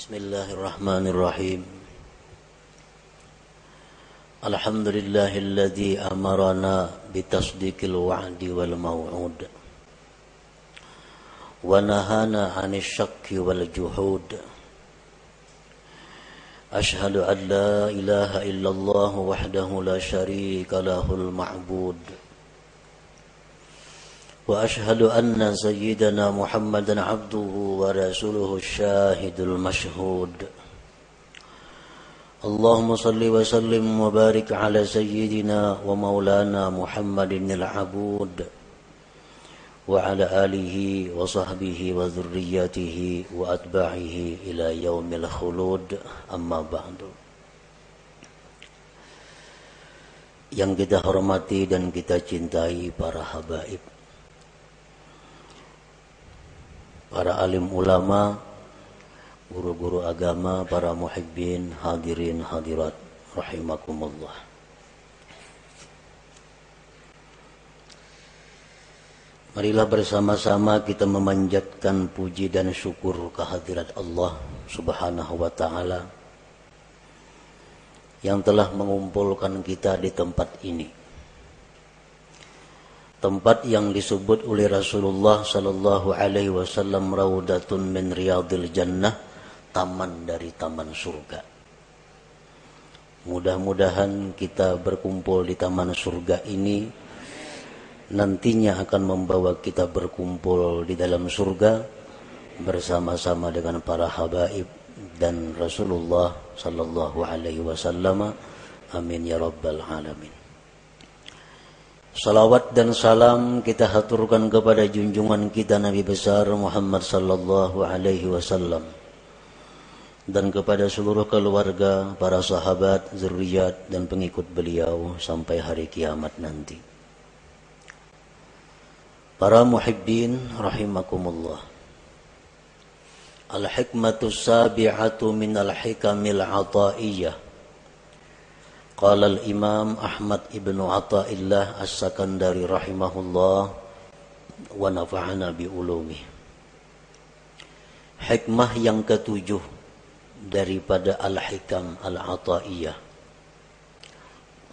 بسم الله الرحمن الرحيم. الحمد لله الذي أمرنا بتصديق الوعد والموعود ونهانا عن الشك والجحود. أشهد أن لا إله إلا الله وحده لا شريك له المعبود. وأشهد أن سيدنا محمدا عبده ورسوله الشاهد المشهود. اللهم صل وسلم وبارك على سيدنا ومولانا محمد العبود وعلى آله وصحبه وذريته وأتباعه إلى يوم الخلود. أما بعد. Yang kita hormati dan kita cintai para habaib. Para alim ulama, guru-guru agama, para muhibbin, hadirin, hadirat, rahimakumullah. Marilah bersama-sama kita memanjatkan puji dan syukur kehadirat Allah Subhanahu wa taala yang telah mengumpulkan kita di tempat ini tempat yang disebut oleh Rasulullah sallallahu alaihi wasallam raudatun min riyadil jannah taman dari taman surga. Mudah-mudahan kita berkumpul di taman surga ini nantinya akan membawa kita berkumpul di dalam surga bersama-sama dengan para habaib dan Rasulullah sallallahu alaihi wasallam. Amin ya rabbal alamin Salawat dan salam kita haturkan kepada junjungan kita Nabi besar Muhammad sallallahu alaihi wasallam dan kepada seluruh keluarga, para sahabat, zuriat dan pengikut beliau sampai hari kiamat nanti. Para muhibbin rahimakumullah. Al-hikmatu sabi'atu min al-hikamil ataiyah قال الإمام أحمد بن عطاء الله السكندري رحمه الله ونفعنا بعلومه Hikmah yang ketujuh daripada Al-Hikam Al-Ata'iyah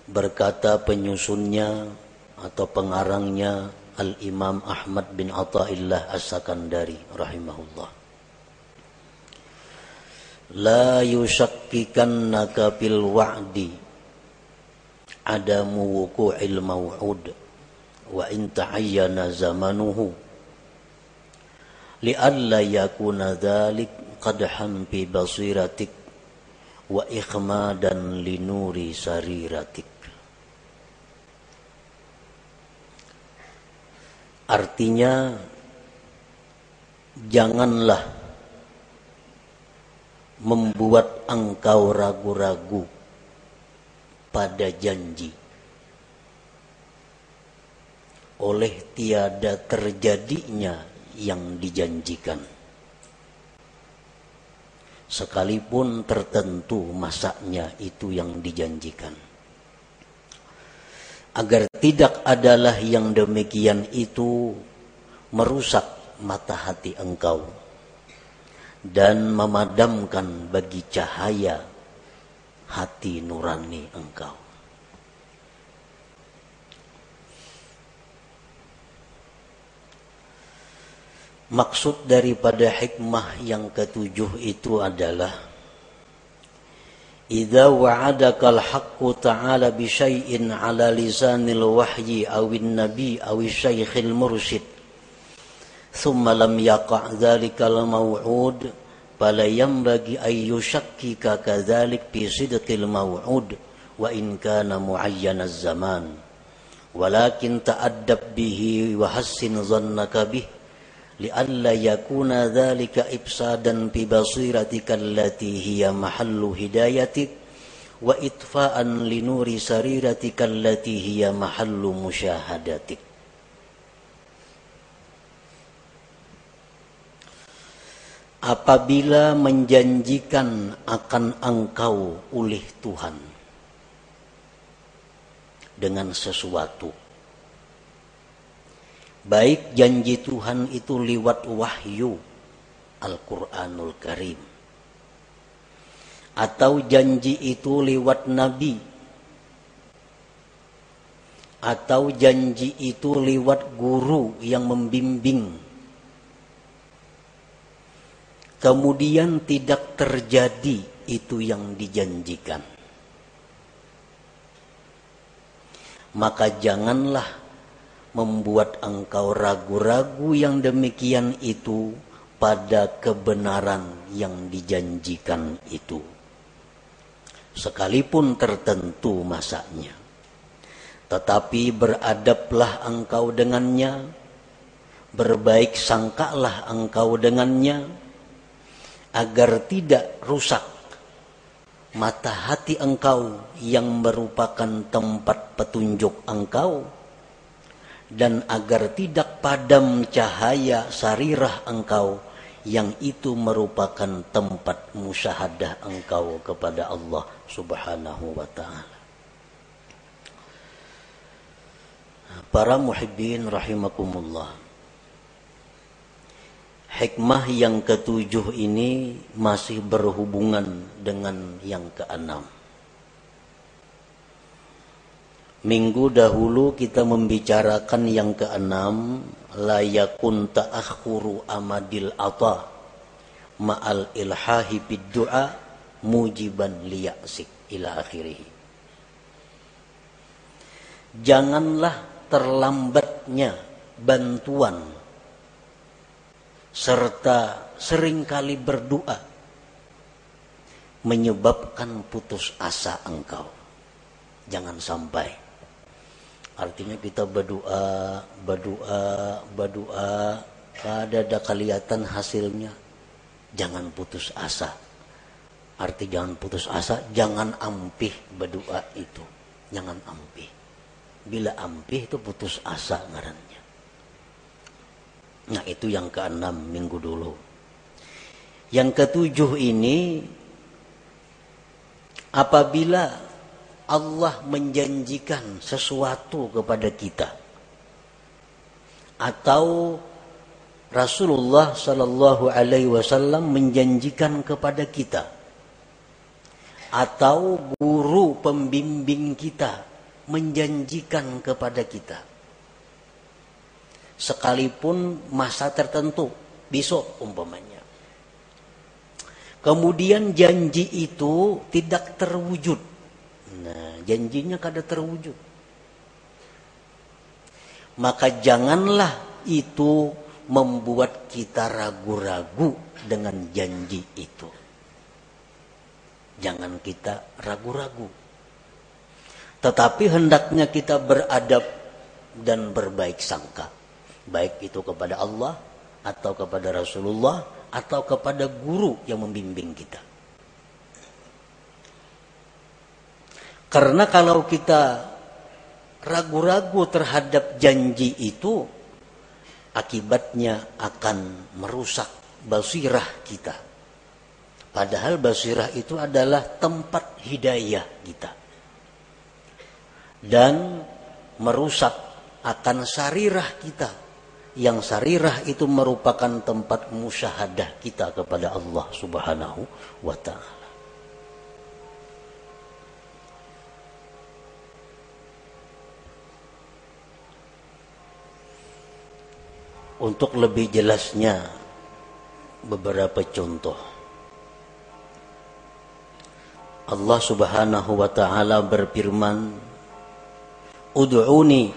berkata penyusunnya atau pengarangnya Al-Imam Ahmad bin Ata'illah As-Sakandari rahimahullah La yushakkikannaka bil wa'di adamu wuku'il maw'ud wa in ta'ayyana zamanuhu. Li'alla yakuna dhalik qadhan fi basiratik wa ikhmadan artinya janganlah membuat engkau ragu-ragu pada janji. Oleh tiada terjadinya yang dijanjikan. Sekalipun tertentu masaknya itu yang dijanjikan. Agar tidak adalah yang demikian itu merusak mata hati engkau dan memadamkan bagi cahaya hati nurani engkau. Maksud daripada hikmah yang ketujuh itu adalah Idza wa'adaka al-haqqu ta'ala bi syai'in 'ala lisanil wahyi awin nabi awi syaikhil mursyid thumma lam yaqa' dzalikal maw'ud fala yanbaghi ay yushakkika kadzalik fi sidqil maw'ud wa in kana muayyan az-zaman walakin ta'addab bihi wa hassin dhannaka bih li'alla yakuna dhalika ibsadan fi basiratika allati hiya mahallu hidayatik wa itfa'an li nuri sariratika allati hiya mahallu musyahadatik apabila menjanjikan akan engkau oleh Tuhan dengan sesuatu. Baik janji Tuhan itu lewat wahyu Al-Quranul Karim atau janji itu lewat nabi atau janji itu lewat guru yang membimbing kemudian tidak terjadi itu yang dijanjikan. Maka janganlah membuat engkau ragu-ragu yang demikian itu pada kebenaran yang dijanjikan itu. Sekalipun tertentu masanya. Tetapi beradablah engkau dengannya, berbaik sangkalah engkau dengannya, agar tidak rusak mata hati engkau yang merupakan tempat petunjuk engkau, dan agar tidak padam cahaya sarirah engkau yang itu merupakan tempat musyahadah engkau kepada Allah Subhanahu wa taala. Para muhibbin rahimakumullah. Hikmah yang ketujuh ini masih berhubungan dengan yang keenam. Minggu dahulu kita membicarakan yang keenam layakun ta'akhuru amadil ata ma'al ilhahi bid du'a mujiban liya'sik ila akhirih janganlah terlambatnya bantuan serta sering kali berdoa menyebabkan putus asa engkau jangan sampai Artinya kita berdoa, berdoa, berdoa, ada ada kelihatan hasilnya. Jangan putus asa. Arti jangan putus asa, jangan ampih berdoa itu. Jangan ampih. Bila ampih itu putus asa ngarannya. Nah itu yang keenam minggu dulu. Yang ketujuh ini apabila Allah menjanjikan sesuatu kepada kita atau Rasulullah Shallallahu Alaihi Wasallam menjanjikan kepada kita atau guru pembimbing kita menjanjikan kepada kita sekalipun masa tertentu besok umpamanya kemudian janji itu tidak terwujud Nah, janjinya kada terwujud. Maka janganlah itu membuat kita ragu-ragu dengan janji itu. Jangan kita ragu-ragu. Tetapi hendaknya kita beradab dan berbaik sangka. Baik itu kepada Allah atau kepada Rasulullah atau kepada guru yang membimbing kita. Karena kalau kita ragu-ragu terhadap janji itu, akibatnya akan merusak basirah kita. Padahal basirah itu adalah tempat hidayah kita. Dan merusak akan sarirah kita. Yang sarirah itu merupakan tempat musyahadah kita kepada Allah subhanahu wa ta'ala. Untuk lebih jelasnya beberapa contoh. Allah Subhanahu wa taala berfirman, "Ud'uni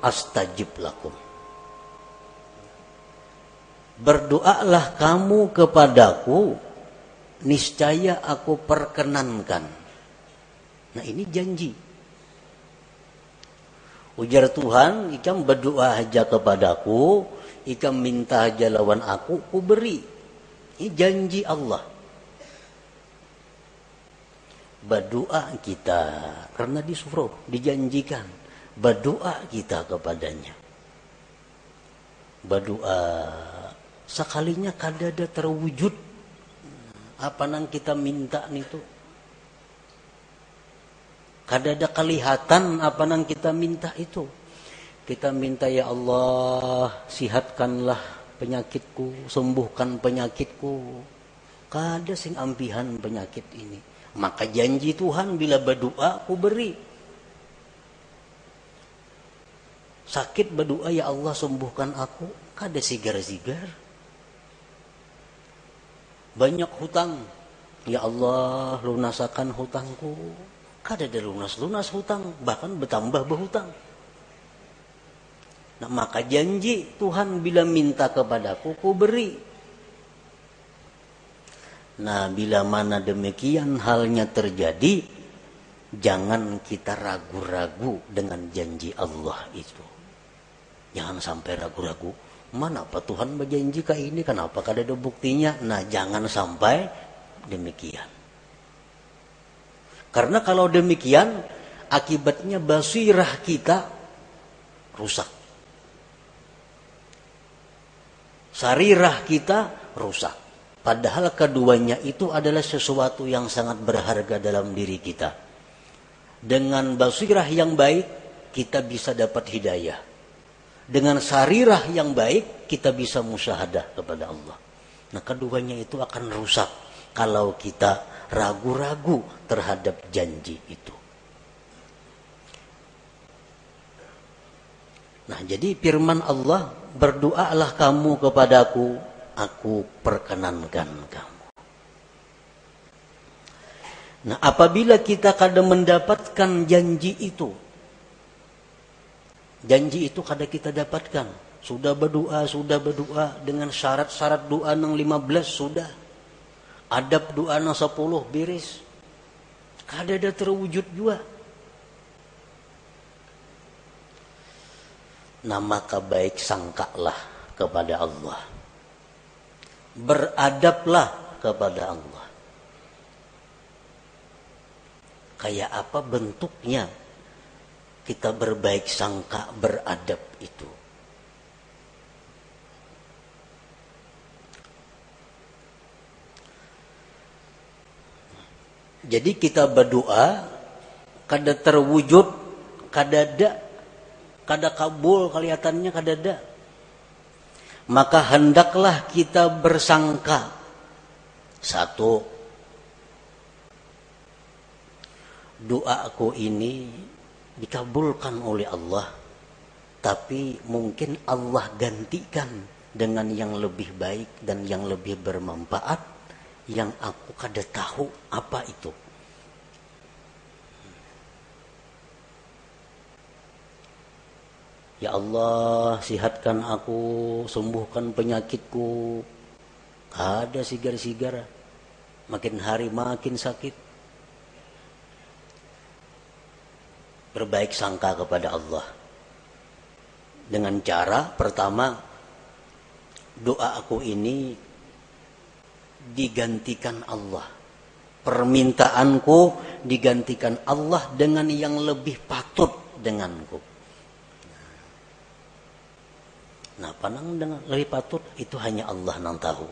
astajib lakum." Berdoalah kamu kepadaku, niscaya aku perkenankan. Nah, ini janji. Ujar Tuhan, ikam berdoa aja kepadaku, Ika minta aja lawan aku, ku beri. Ini janji Allah. Berdoa kita karena disuruh, dijanjikan. Berdoa kita kepadanya. Berdoa sekalinya kadada terwujud apa nang kita minta itu kadada kelihatan apa nang kita minta itu kita minta ya Allah, sihatkanlah penyakitku, sembuhkan penyakitku. Kada sing ampihan penyakit ini. Maka janji Tuhan bila berdoa ku beri. Sakit berdoa ya Allah sembuhkan aku. Kada sigar-sigar. Banyak hutang. Ya Allah lunasakan hutangku. Kada ada lunas-lunas hutang. Bahkan bertambah berhutang. Nah, maka janji Tuhan bila minta kepadaku, ku beri. Nah, bila mana demikian halnya terjadi, jangan kita ragu-ragu dengan janji Allah itu. Jangan sampai ragu-ragu. Mana apa Tuhan berjanji kayak ini, kenapa kada ada buktinya? Nah, jangan sampai demikian. Karena kalau demikian, akibatnya basirah kita rusak. sarirah kita rusak. Padahal keduanya itu adalah sesuatu yang sangat berharga dalam diri kita. Dengan basirah yang baik, kita bisa dapat hidayah. Dengan sarirah yang baik, kita bisa musyahadah kepada Allah. Nah, keduanya itu akan rusak kalau kita ragu-ragu terhadap janji itu. Nah, jadi firman Allah, berdoalah kamu kepadaku, aku perkenankan kamu. Nah, apabila kita kadang mendapatkan janji itu, janji itu kadang kita dapatkan. Sudah berdoa, sudah berdoa dengan syarat-syarat doa yang 15 sudah. Adab doa yang 10 beres. Kadang ada terwujud juga. nah maka baik sangkalah kepada Allah. Beradablah kepada Allah. Kayak apa bentuknya kita berbaik sangka beradab itu. Jadi kita berdoa kada terwujud kada ada kada kabul kelihatannya kada ada. Maka hendaklah kita bersangka. Satu. Doaku ini dikabulkan oleh Allah tapi mungkin Allah gantikan dengan yang lebih baik dan yang lebih bermanfaat yang aku kada tahu apa itu Ya Allah, sihatkan aku, sembuhkan penyakitku. Ada sigar-sigar. Makin hari makin sakit. Berbaik sangka kepada Allah. Dengan cara pertama, doa aku ini digantikan Allah. Permintaanku digantikan Allah dengan yang lebih patut denganku. Nah, panang dengan lebih patut itu hanya Allah yang tahu.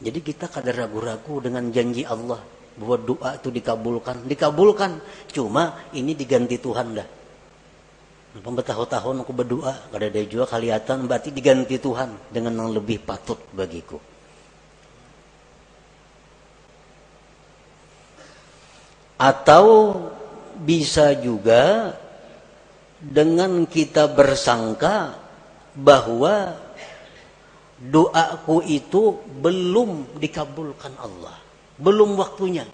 Jadi kita kadang ragu-ragu dengan janji Allah bahwa doa itu dikabulkan, dikabulkan. Cuma ini diganti Tuhan dah. Nah, tahun aku berdoa, kada ada juga kelihatan berarti diganti Tuhan dengan yang lebih patut bagiku. Atau bisa juga dengan kita bersangka bahwa doaku itu belum dikabulkan Allah, belum waktunya.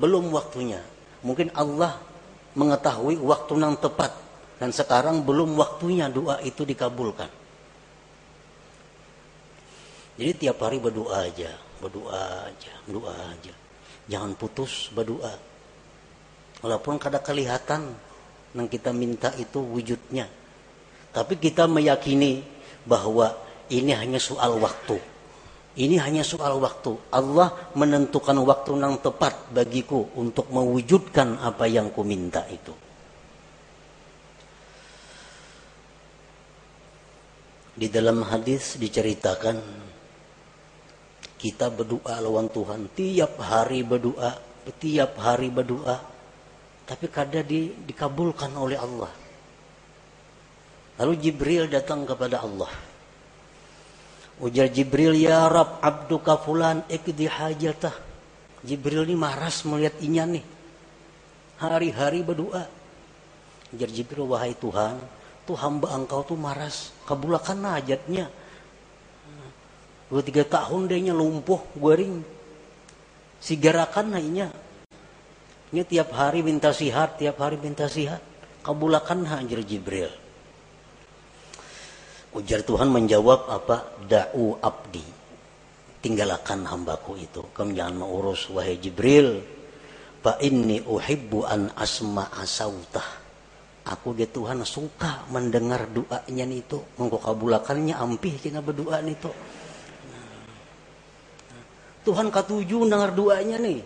Belum waktunya. Mungkin Allah mengetahui waktu yang tepat dan sekarang belum waktunya doa itu dikabulkan. Jadi tiap hari berdoa aja, berdoa aja, berdoa aja. Jangan putus berdoa. Walaupun kada kelihatan yang kita minta itu wujudnya. Tapi kita meyakini bahwa ini hanya soal waktu. Ini hanya soal waktu. Allah menentukan waktu yang tepat bagiku untuk mewujudkan apa yang ku minta itu. Di dalam hadis diceritakan kita berdoa lawan Tuhan tiap hari berdoa, tiap hari berdoa. Tapi kadang di, dikabulkan oleh Allah. Lalu Jibril datang kepada Allah. Ujar Jibril, Ya Rab, abduka fulan ikdi hajatah. Jibril ini maras melihat inya nih. Hari-hari berdoa. Ujar Jibril, wahai Tuhan, tuh hamba engkau tuh maras. Kabulakan hajatnya. Dua tiga tahun dia lumpuh, guring. Sigarakan hanya. Ini tiap hari minta sihat, tiap hari minta sihat. Kabulakan hajar Jibril. Ujar Tuhan menjawab apa? Da'u abdi. Tinggalkan hambaku itu. Kamu jangan mau urus wahai Jibril. Fa inni uhibbu an asma asautah. Aku dia Tuhan suka mendengar doanya itu. Mengko kabulakannya ampih kena berdoa itu. Tuhan katuju dengar doanya nih.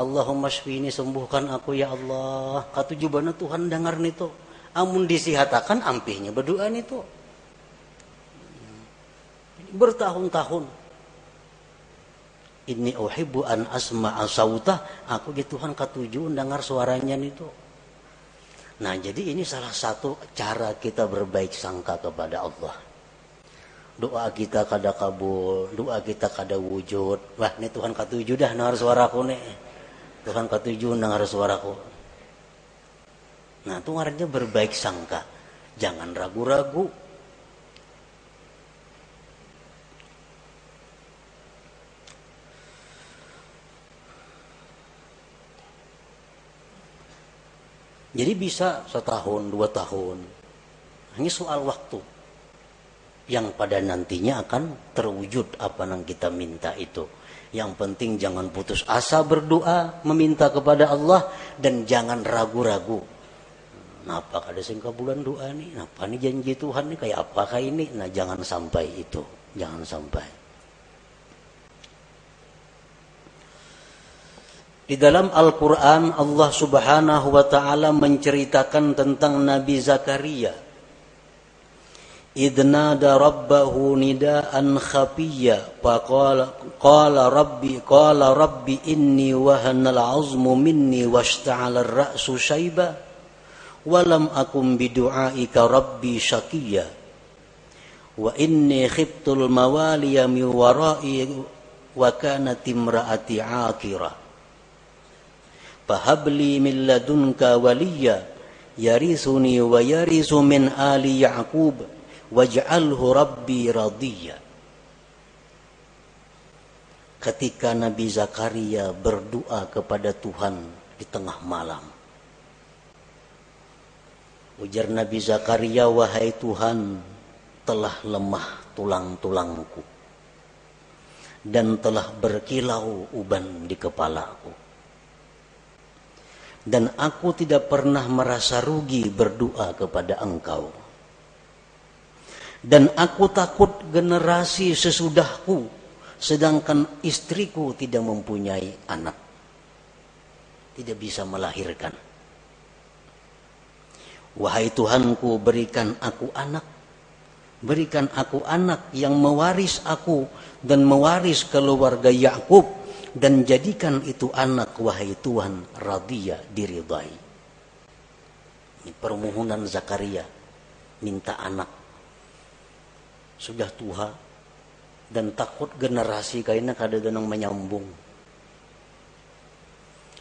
Allahumma shfini sembuhkan aku ya Allah. Katuju bana Tuhan dengar nih tuh amun disihatakan ampihnya berdoa itu. Bertahun-tahun. Ini uhibbu an asma asauta aku di Tuhan ketujuh dengar suaranya itu. Nah jadi ini salah satu cara kita berbaik sangka kepada Allah. Doa kita kada kabul doa kita kada wujud. Wah ini Tuhan ketujuh dah dengar suaraku nih. Tuhan ketujuh dengar suaraku Nah, itu artinya berbaik sangka. Jangan ragu-ragu. Jadi bisa setahun, dua tahun. Hanya soal waktu. Yang pada nantinya akan terwujud apa yang kita minta itu. Yang penting jangan putus asa berdoa, meminta kepada Allah. Dan jangan ragu-ragu Napa kada sing bulan doa nih? Napa nih janji Tuhan nih kayak apakah ini? Nah jangan sampai itu, jangan sampai. Di dalam Al-Quran Allah subhanahu wa ta'ala menceritakan tentang Nabi Zakaria. Idnada rabbahu nida'an khafiyya. Faqala qala rabbi qala rabbi inni wahana al-azmu minni washta'ala ar-ra'su shayba walam akum bidu'aika rabbi syakiya. Wa inni khiftul mawaliya mi warai wa kanat imraati akira. Fahabli min ladunka waliya yarisuni wa yarisu min ali yaqub waj'alhu rabbi radiya. Ketika Nabi Zakaria berdoa kepada Tuhan di tengah malam Ujar Nabi Zakaria, wahai Tuhan, telah lemah tulang-tulangku dan telah berkilau uban di kepalaku. Dan aku tidak pernah merasa rugi berdoa kepada engkau. Dan aku takut generasi sesudahku, sedangkan istriku tidak mempunyai anak. Tidak bisa melahirkan Wahai Tuhanku berikan aku anak. Berikan aku anak yang mewaris aku Dan mewaris keluarga Yakub Dan jadikan itu anak wahai Tuhan Radiyah diridai. Ini permohonan Zakaria Minta anak. Sudah tua Dan takut generasi kainnya kada denang menyambung.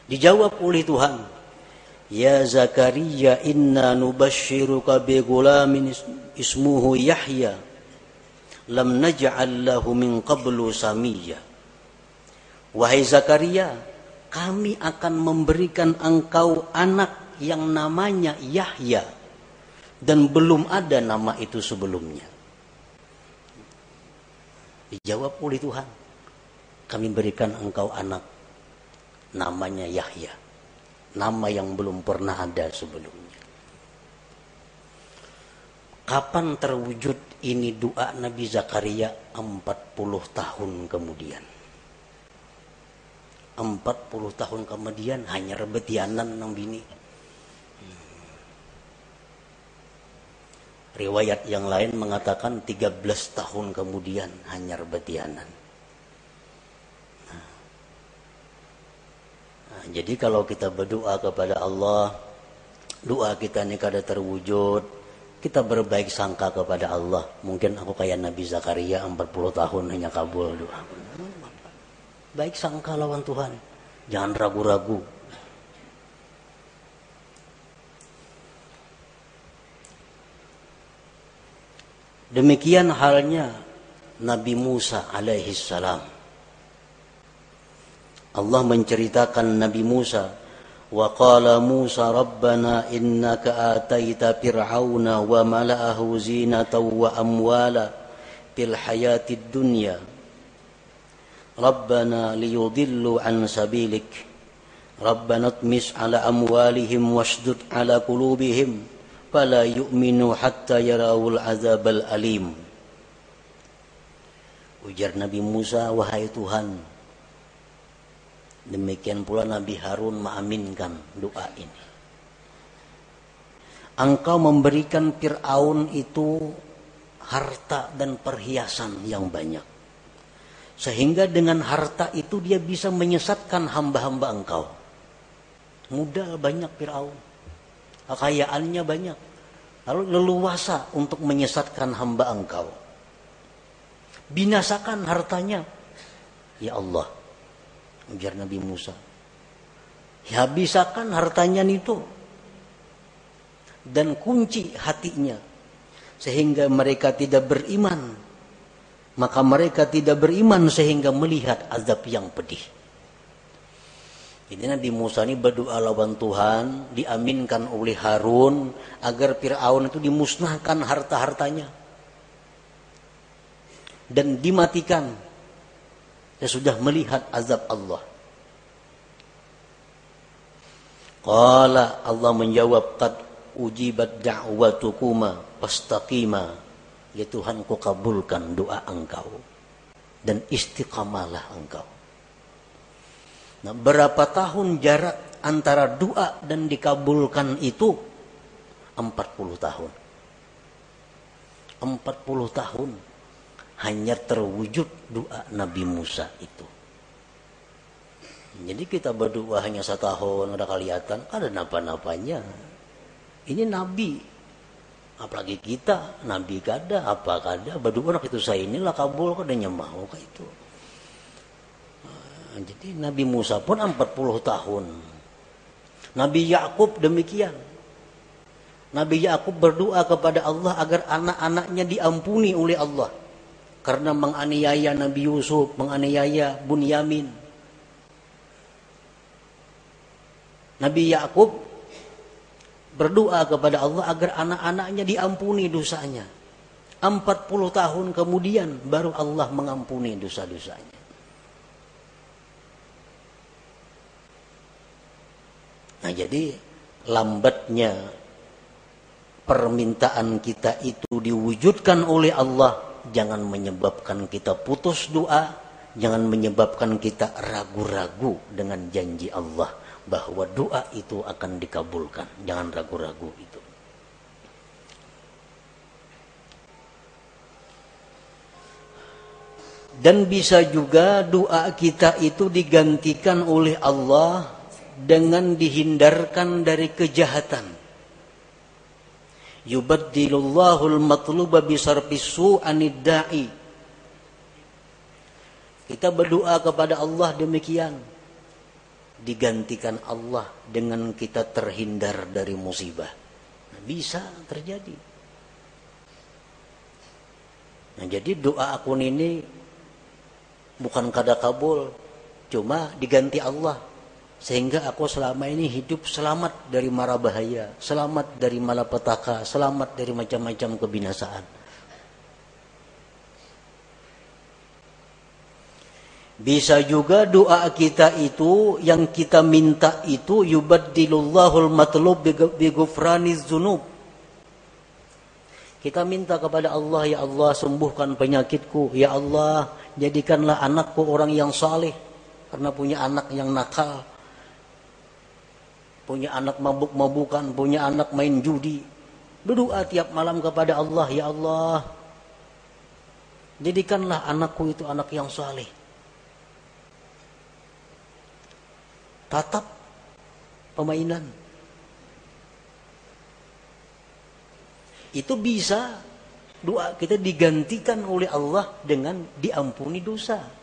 Dijawab oleh Tuhan Ya Zakaria inna nubashiruka bi gulamin ismuhu Yahya. Lam naj'al lahu min qablu samiyya. Wahai Zakaria kami akan memberikan engkau anak yang namanya Yahya dan belum ada nama itu sebelumnya. Dijawab oleh Tuhan kami berikan engkau anak namanya Yahya nama yang belum pernah ada sebelumnya. Kapan terwujud ini doa Nabi Zakaria 40 tahun kemudian. 40 tahun kemudian hanya rebetianan nang bini. Riwayat yang lain mengatakan 13 tahun kemudian hanya rebetianan. Jadi kalau kita berdoa kepada Allah doa kita ini kada terwujud, kita berbaik sangka kepada Allah. Mungkin aku kayak Nabi Zakaria 40 tahun hanya kabul doa. Baik sangka lawan Tuhan. Jangan ragu-ragu. Demikian halnya Nabi Musa alaihi salam. Allah menceritakan Nabi Musa وقال موسى ربنا إنك آتيت فرعون وملأه زينة وأموالا في الحياة الدنيا ربنا ليضلوا عن سبيلك ربنا اطمس على أموالهم واشدد على قلوبهم فلا يؤمنوا حتى يروا العذاب الأليم Ujar Nabi Musa, wahai Tuhan, Demikian pula Nabi Harun mengaminkan doa ini. Engkau memberikan Fir'aun itu harta dan perhiasan yang banyak. Sehingga dengan harta itu dia bisa menyesatkan hamba-hamba engkau. Mudah banyak Fir'aun. Kekayaannya banyak. Lalu leluasa untuk menyesatkan hamba engkau. Binasakan hartanya. Ya Allah, ujar Nabi Musa. Ya bisakan hartanya itu dan kunci hatinya sehingga mereka tidak beriman. Maka mereka tidak beriman sehingga melihat azab yang pedih. Ini Nabi Musa ini berdoa lawan Tuhan, diaminkan oleh Harun agar Fir'aun itu dimusnahkan harta-hartanya. Dan dimatikan saya sudah melihat azab Allah. Qala Allah menjawab qad ujibat da'watukuma fastaqima. Ya Tuhan ku kabulkan doa engkau dan istiqamalah engkau. Nah, berapa tahun jarak antara doa dan dikabulkan itu? 40 tahun. 40 tahun hanya terwujud doa Nabi Musa itu. Jadi kita berdoa hanya satu tahun udah kelihatan ada napa-napanya. Ini Nabi, apalagi kita Nabi kada apa kada berdoa nak itu saya inilah kabul kadanya mau kayak itu. Nah, jadi Nabi Musa pun 40 tahun. Nabi Yakub demikian. Nabi Yakub berdoa kepada Allah agar anak-anaknya diampuni oleh Allah karena menganiaya Nabi Yusuf, menganiaya Bunyamin. Nabi Yakub berdoa kepada Allah agar anak-anaknya diampuni dosanya. 40 tahun kemudian baru Allah mengampuni dosa-dosanya. Nah jadi lambatnya permintaan kita itu diwujudkan oleh Allah jangan menyebabkan kita putus doa, jangan menyebabkan kita ragu-ragu dengan janji Allah bahwa doa itu akan dikabulkan. Jangan ragu-ragu itu. Dan bisa juga doa kita itu digantikan oleh Allah dengan dihindarkan dari kejahatan yubaddilullahu al-matluba bisarfi su'anid kita berdoa kepada Allah demikian. Digantikan Allah dengan kita terhindar dari musibah. Nah, bisa terjadi. Nah jadi doa akun ini bukan kada kabul cuma diganti Allah sehingga aku selama ini hidup selamat dari mara bahaya, selamat dari malapetaka, selamat dari macam-macam kebinasaan. Bisa juga doa kita itu yang kita minta itu yubaddilullahul matlub ghufraniz dzunub. Kita minta kepada Allah, ya Allah sembuhkan penyakitku, ya Allah jadikanlah anakku orang yang saleh karena punya anak yang nakal punya anak mabuk-mabukan, punya anak main judi. Berdoa tiap malam kepada Allah, ya Allah, jadikanlah anakku itu anak yang saleh. Tatap pemainan. Itu bisa doa kita digantikan oleh Allah dengan diampuni dosa.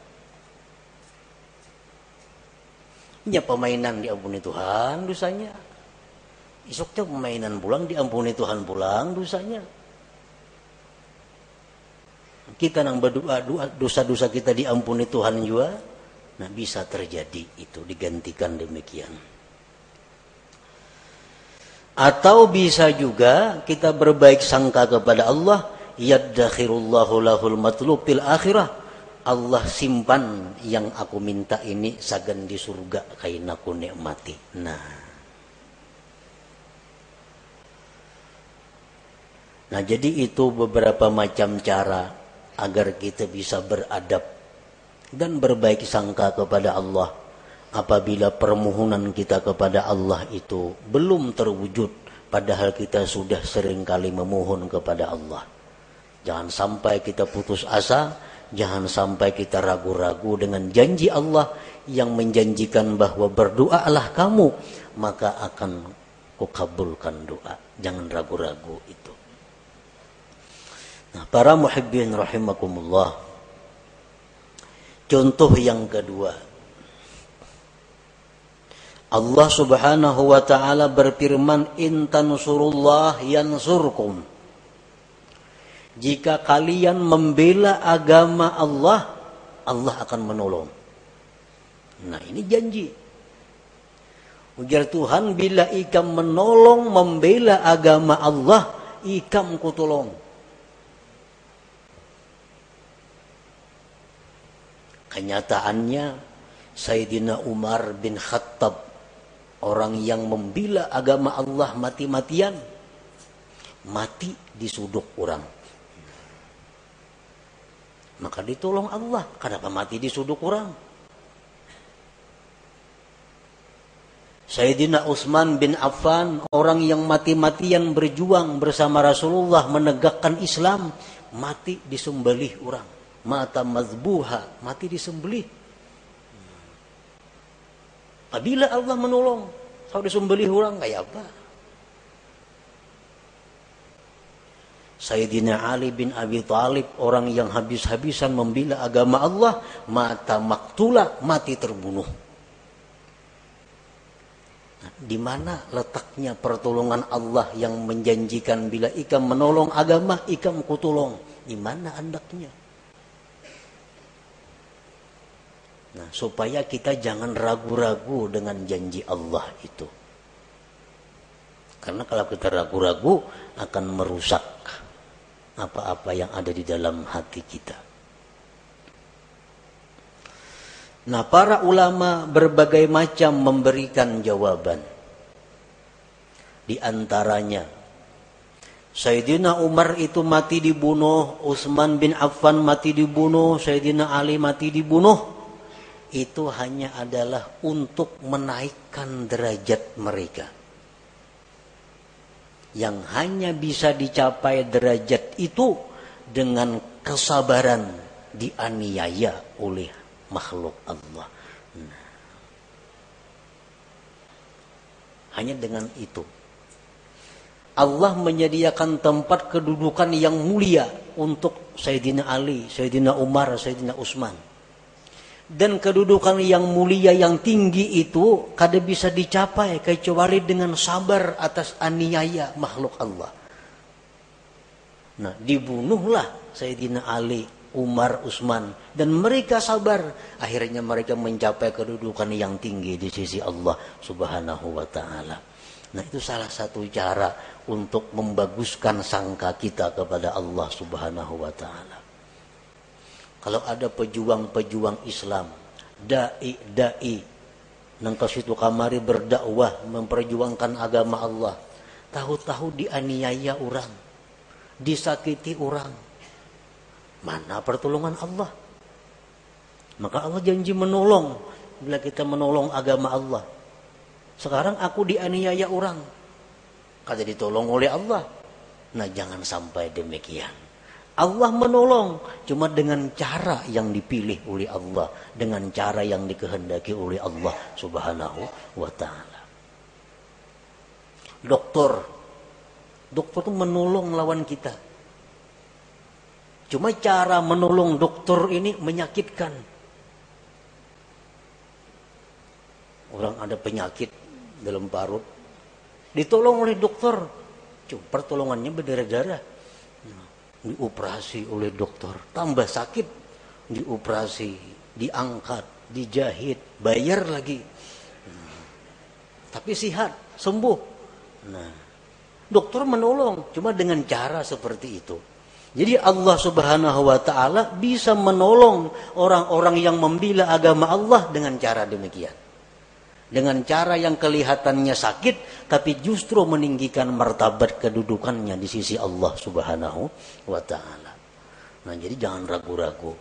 Ya pemainan diampuni Tuhan dosanya. Esoknya pemainan pulang diampuni Tuhan pulang dosanya. Kita nang berdoa dosa-dosa kita diampuni Tuhan juga. Nah bisa terjadi itu digantikan demikian. Atau bisa juga kita berbaik sangka kepada Allah, yaddakhirullahu lahul matlub akhirah. Allah simpan yang aku minta ini sagan di surga kain aku nikmati. Nah. Nah, jadi itu beberapa macam cara agar kita bisa beradab dan berbaik sangka kepada Allah apabila permohonan kita kepada Allah itu belum terwujud padahal kita sudah sering kali memohon kepada Allah jangan sampai kita putus asa jangan sampai kita ragu-ragu dengan janji Allah yang menjanjikan bahwa berdoalah kamu maka akan kukabulkan doa. Jangan ragu-ragu itu. Nah para muhibbin rahimakumullah. Contoh yang kedua. Allah Subhanahu wa taala berfirman in tansurullah yansurkum. Jika kalian membela agama Allah, Allah akan menolong. Nah, ini janji. Ujar Tuhan, bila ikam menolong membela agama Allah, ikam kutolong. Kenyataannya Sayyidina Umar bin Khattab Orang yang membela agama Allah mati-matian, mati di suduk orang. Maka ditolong Allah. Kenapa mati di suduk orang? Sayyidina Utsman bin Affan, orang yang mati-matian berjuang bersama Rasulullah menegakkan Islam, mati disembelih orang. Mata mazbuha, mati disembelih Apabila Allah menolong, kalau disembelih orang kayak apa? Sayyidina Ali bin Abi Thalib orang yang habis-habisan membela agama Allah mata maktula mati terbunuh. Nah, di mana letaknya pertolongan Allah yang menjanjikan bila ikam menolong agama ikam kutolong? Di mana andaknya? Nah, supaya kita jangan ragu-ragu dengan janji Allah itu. Karena kalau kita ragu-ragu akan merusak apa-apa yang ada di dalam hati kita. Nah, para ulama berbagai macam memberikan jawaban. Di antaranya, Sayyidina Umar itu mati dibunuh, Utsman bin Affan mati dibunuh, Sayyidina Ali mati dibunuh itu hanya adalah untuk menaikkan derajat mereka. Yang hanya bisa dicapai derajat itu dengan kesabaran dianiaya oleh makhluk Allah. Nah. Hanya dengan itu. Allah menyediakan tempat kedudukan yang mulia untuk Sayyidina Ali, Sayyidina Umar, Sayyidina Utsman dan kedudukan yang mulia yang tinggi itu kada bisa dicapai kecuali dengan sabar atas aniaya makhluk Allah. Nah, dibunuhlah Sayyidina Ali, Umar, Utsman dan mereka sabar, akhirnya mereka mencapai kedudukan yang tinggi di sisi Allah Subhanahu wa taala. Nah, itu salah satu cara untuk membaguskan sangka kita kepada Allah Subhanahu wa taala. Kalau ada pejuang-pejuang Islam, dai-dai nang situ kamari berdakwah memperjuangkan agama Allah, tahu-tahu dianiaya orang, disakiti orang. Mana pertolongan Allah? Maka Allah janji menolong bila kita menolong agama Allah. Sekarang aku dianiaya orang. Kata ditolong oleh Allah. Nah jangan sampai demikian. Allah menolong cuma dengan cara yang dipilih oleh Allah, dengan cara yang dikehendaki oleh Allah Subhanahu wa taala. Dokter Dokter itu menolong lawan kita. Cuma cara menolong dokter ini menyakitkan. Orang ada penyakit dalam parut, ditolong oleh dokter. Cuma pertolongannya berdarah-darah. Dioperasi oleh dokter, tambah sakit, dioperasi, diangkat, dijahit, bayar lagi. Nah, tapi sihat, sembuh. Nah, dokter menolong, cuma dengan cara seperti itu. Jadi Allah Subhanahu wa taala bisa menolong orang-orang yang membela agama Allah dengan cara demikian. Dengan cara yang kelihatannya sakit tapi justru meninggikan martabat kedudukannya di sisi Allah Subhanahu wa taala. Nah, jadi jangan ragu-ragu.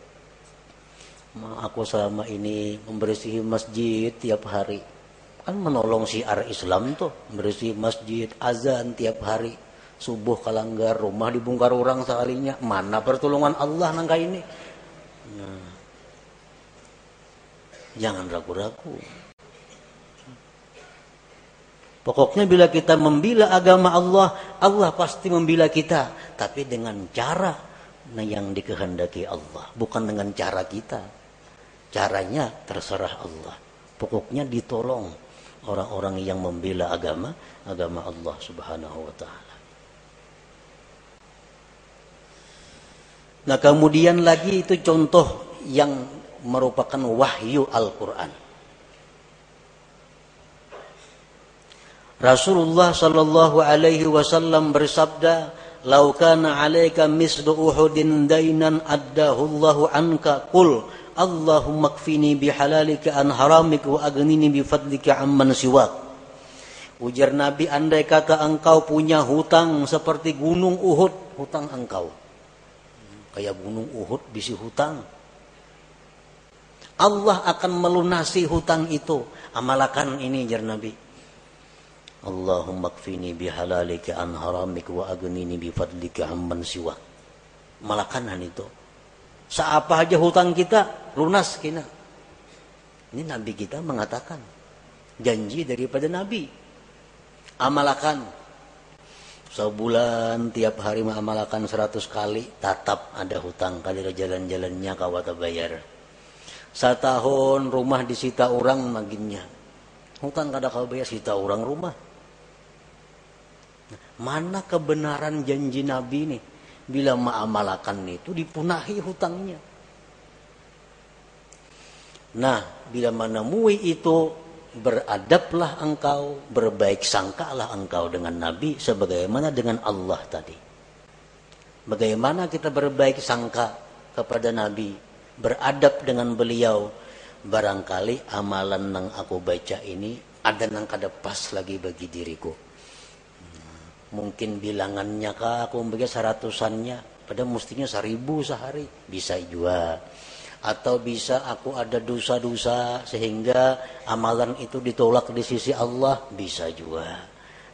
Aku selama ini membersihi masjid tiap hari. Kan menolong siar Islam tuh, membersihi masjid, azan tiap hari subuh kalanggar rumah dibongkar orang sekalinya mana pertolongan Allah nangka ini nah, jangan ragu-ragu pokoknya bila kita membela agama Allah Allah pasti membela kita. Tapi dengan cara yang dikehendaki Allah bukan dengan cara kita. Caranya terserah Allah. Pokoknya ditolong orang-orang yang membela agama agama Allah Subhanahu wa taala. Nah kemudian lagi itu contoh yang merupakan wahyu Al-Quran. Rasulullah Sallallahu Alaihi Wasallam bersabda, "Lau kana 'alaika mislu Uhudin dainan addahu Allahu anka qul Allahumma kfini bihalalika an haramik wa aghnini bifadlika amman siwak." Ujar Nabi, andai kata engkau punya hutang seperti gunung Uhud, hutang engkau kayak gunung Uhud bisi hutang. Allah akan melunasi hutang itu. Amalakan ini jar Nabi. Allahumma kfini bihalalika an haramik wa agnini bifadlika amman siwa. Malakanan itu. Seapa aja hutang kita, lunas kina. Ini Nabi kita mengatakan. Janji daripada Nabi. Amalakan sebulan tiap hari mengamalkan seratus kali tatap ada hutang kali jalan-jalannya kawata bayar setahun rumah disita orang maginnya hutang kada kau bayar sita orang rumah mana kebenaran janji Nabi nih bila mengamalkan itu dipunahi hutangnya nah bila menemui itu beradablah engkau, berbaik sangkalah engkau dengan Nabi sebagaimana dengan Allah tadi. Bagaimana kita berbaik sangka kepada Nabi, beradab dengan beliau, barangkali amalan yang aku baca ini ada yang kada pas lagi bagi diriku. Mungkin bilangannya kah aku membaca seratusannya, pada mestinya seribu sehari, bisa juga atau bisa aku ada dosa-dosa sehingga amalan itu ditolak di sisi Allah bisa juga.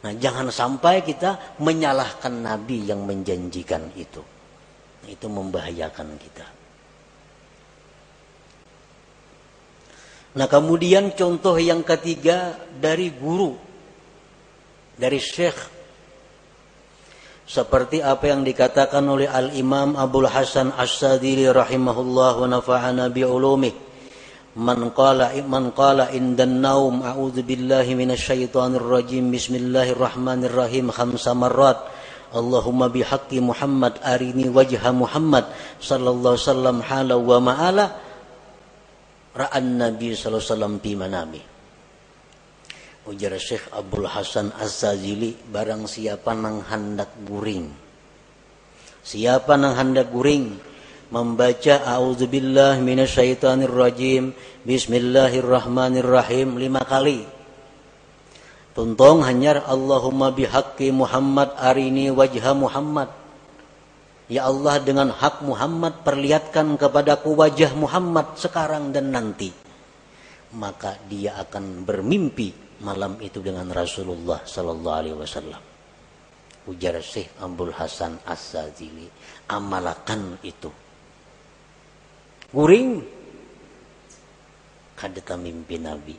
Nah, jangan sampai kita menyalahkan nabi yang menjanjikan itu. Itu membahayakan kita. Nah, kemudian contoh yang ketiga dari guru dari syekh seperti apa yang dikatakan oleh Al-Imam Abdul Hasan As-Sadili rahimahullah wa nafa'ana bi man qala man qala indan naum a'udzu billahi minasyaitonir rajim. Bismillahirrahmanirrahim. Khamsa marrat. Allahumma bihaqqi Muhammad arini wajha Muhammad sallallahu alaihi wasallam hala wa ma'ala. Ra'an nabi sallallahu alaihi wasallam fi manami Ujar Syekh Abdul Hasan Az-Zazili barang siapa nang hendak guring. Siapa nang hendak guring membaca auzubillah minasyaitonir rajim bismillahirrahmanirrahim lima kali. Tuntong hanyar Allahumma bihaqqi Muhammad arini wajha Muhammad. Ya Allah dengan hak Muhammad perlihatkan kepadaku wajah Muhammad sekarang dan nanti. Maka dia akan bermimpi malam itu dengan Rasulullah Sallallahu Alaihi Wasallam. Ujar Syekh Abdul Hasan As-Sazili, amalakan itu. Guring, kada mimpi Nabi.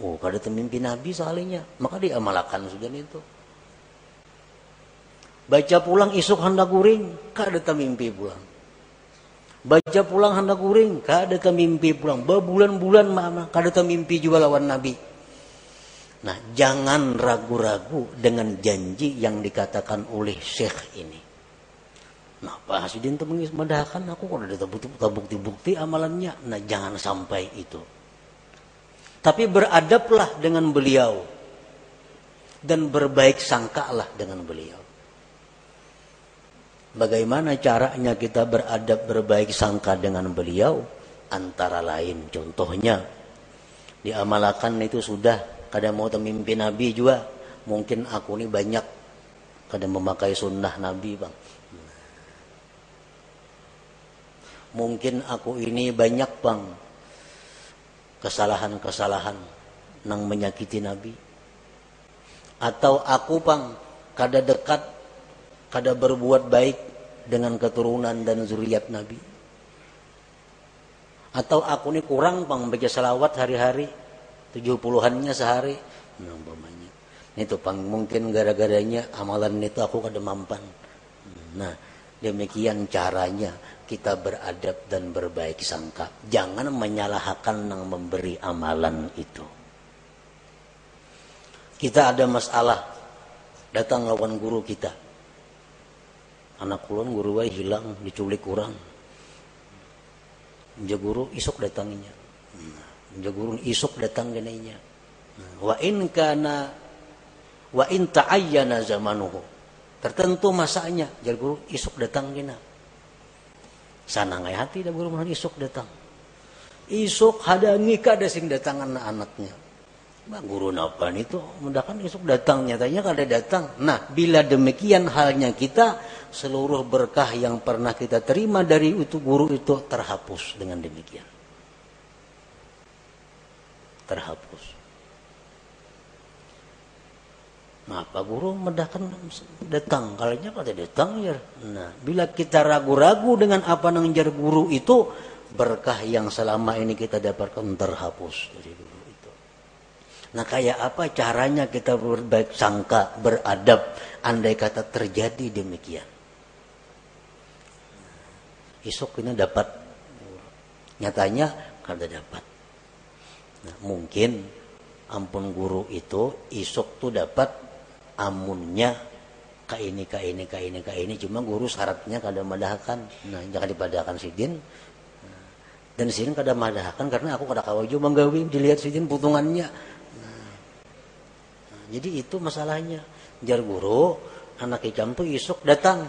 Oh, kada mimpi Nabi soalnya, maka diamalkan sudah itu. Baca pulang isuk hendak guring, kada mimpi pulang. Baca pulang hendak guring, kada mimpi pulang. Berbulan-bulan mama, kada mimpi juga lawan Nabi. Nah, jangan ragu-ragu dengan janji yang dikatakan oleh Syekh ini. Nah, Pak Hasidin itu mengadakan aku kalau ada bukti-bukti amalannya. Nah, jangan sampai itu. Tapi beradablah dengan beliau dan berbaik sangkalah dengan beliau. Bagaimana caranya kita beradab berbaik sangka dengan beliau? Antara lain contohnya diamalkan itu sudah kadang mau mimpi Nabi juga mungkin aku ini banyak kadang memakai sunnah Nabi bang mungkin aku ini banyak bang kesalahan-kesalahan nang menyakiti Nabi atau aku bang kada dekat kada berbuat baik dengan keturunan dan zuriat Nabi. Atau aku ini kurang pang baca salawat hari-hari, tujuh puluhannya sehari. Nah, umpamanya. Itu pang mungkin gara-garanya amalan itu aku kada mampan. Nah, demikian caranya kita beradab dan berbaik sangka. Jangan menyalahkan yang memberi amalan itu. Kita ada masalah, datang lawan guru kita anak kulon guru wae hilang diculik kurang ja guru isuk datanginya. Ja guru isuk datang genainya wa in kana wa in ta'ayyana zamanuhu. Tertentu masanya jar guru isuk datang gina sana ngai hati da guru mah isuk datang. Isuk hadangi kada sing datang anak-anaknya Bang guru napan itu mudahkan isuk datang nyatanya kada datang. Nah, bila demikian halnya kita seluruh berkah yang pernah kita terima dari itu guru itu terhapus dengan demikian. Terhapus. Nah, Pak Guru mendahkan datang, kalanya kata datang ya. Nah, bila kita ragu-ragu dengan apa yang jar guru itu, berkah yang selama ini kita dapatkan terhapus itu. Nah, kayak apa caranya kita berbaik sangka, beradab, andai kata terjadi demikian? Isuk ini dapat. Nyatanya kada dapat. Nah, mungkin ampun guru itu isuk tuh dapat amunnya ka ini ka ini ka ini ka ini cuma guru syaratnya kada madahkan nah jangan dipadahkan sidin nah, dan sidin kada madahkan karena aku kada kawaju menggawi dilihat sidin putungannya. nah, nah, jadi itu masalahnya jar guru anak ikam tuh isuk datang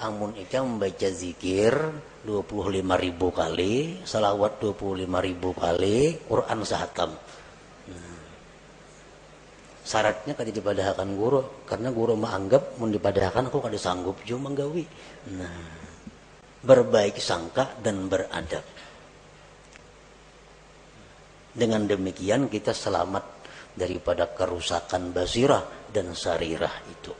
Amun Ika membaca zikir 25 ribu kali, salawat 25 ribu kali, Quran sahatam. Nah, syaratnya kada dipadahkan guru, karena guru menganggap mau dipadahkan aku kada sanggup juga menggawi. Nah, berbaik sangka dan beradab. Dengan demikian kita selamat daripada kerusakan basirah dan sarirah itu.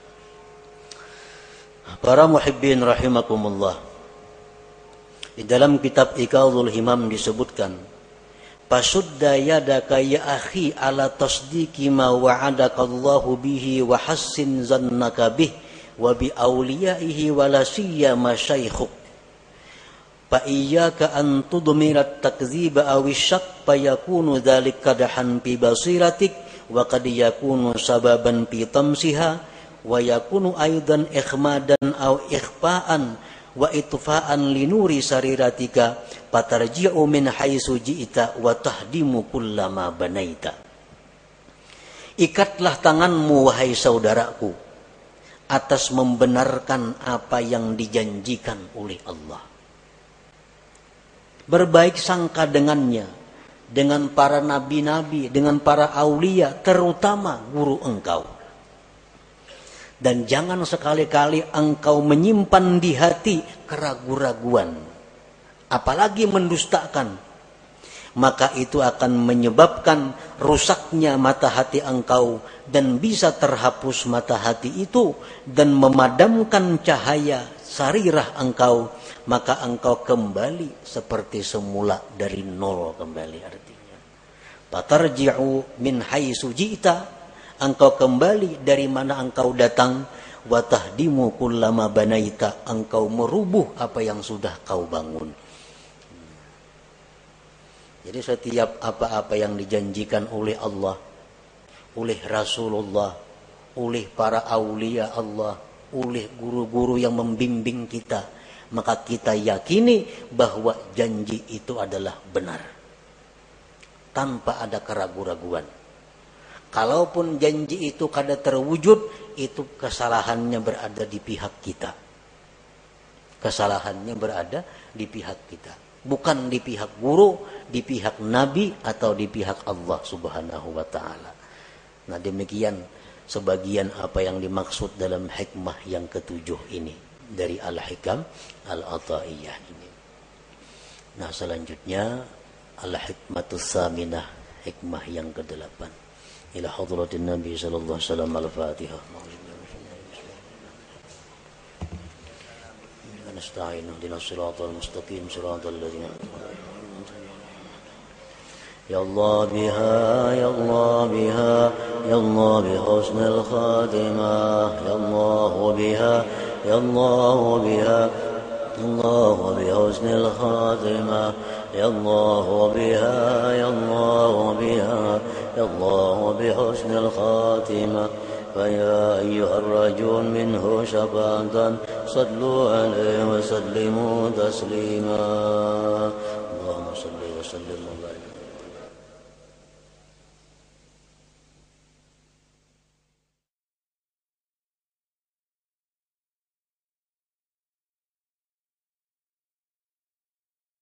Para muhibbin rahimakumullah. Di dalam kitab Iqadul Himam disebutkan, Pasudda yadaka ya akhi ala tasdiki ma wa'adaka Allahu bihi wa hassin zannaka bih wa bi awliyaihi wa la siyama syaikhuk. Aw asy-syakk fa yakunu dzalika kadahan fi basiratik wa qad yakunu sababan fi tamsiha wa yakunu aidan ikhmadan au ikhfa'an wa itfa'an linuri sariratika patarji'u min haitsu ji'ta wa tahdimu kullama banaita. Ikatlah tanganmu wahai saudaraku atas membenarkan apa yang dijanjikan oleh Allah berbaik sangka dengannya dengan para nabi-nabi dengan para aulia terutama guru engkau dan jangan sekali-kali engkau menyimpan di hati keraguan-raguan. Apalagi mendustakan. Maka itu akan menyebabkan rusaknya mata hati engkau dan bisa terhapus mata hati itu dan memadamkan cahaya sarirah engkau maka engkau kembali seperti semula dari nol kembali artinya. Patarji'u min haitsu ji'ta engkau kembali dari mana engkau datang wa tahdimu kullama banaita engkau merubuh apa yang sudah kau bangun. Jadi setiap apa-apa yang dijanjikan oleh Allah oleh Rasulullah oleh para aulia Allah oleh guru-guru yang membimbing kita maka kita yakini bahwa janji itu adalah benar tanpa ada keraguan-raguan kalaupun janji itu kada terwujud itu kesalahannya berada di pihak kita. Kesalahannya berada di pihak kita. Bukan di pihak guru, di pihak nabi atau di pihak Allah Subhanahu wa taala. Nah, demikian sebagian apa yang dimaksud dalam hikmah yang ketujuh ini dari Al-Hikam Al-Ataiyah ini. Nah, selanjutnya Al-Hikmatus Saminah, hikmah yang kedelapan. إلى حضرة النبي صلى الله عليه وسلم الفاتحة نستعين اهدنا الصراط المستقيم صراط الذين يا يالله بها يالله بها يالله بحسن الخاتمة. يالله بها يالله بها الله بحسن الخاتمة. يالله بها يالله بها يالله بحسن الخاتمة. فيا أيها الرجل منه شبابا صلوا عليه وسلموا تسليما. اللهم صل وسلم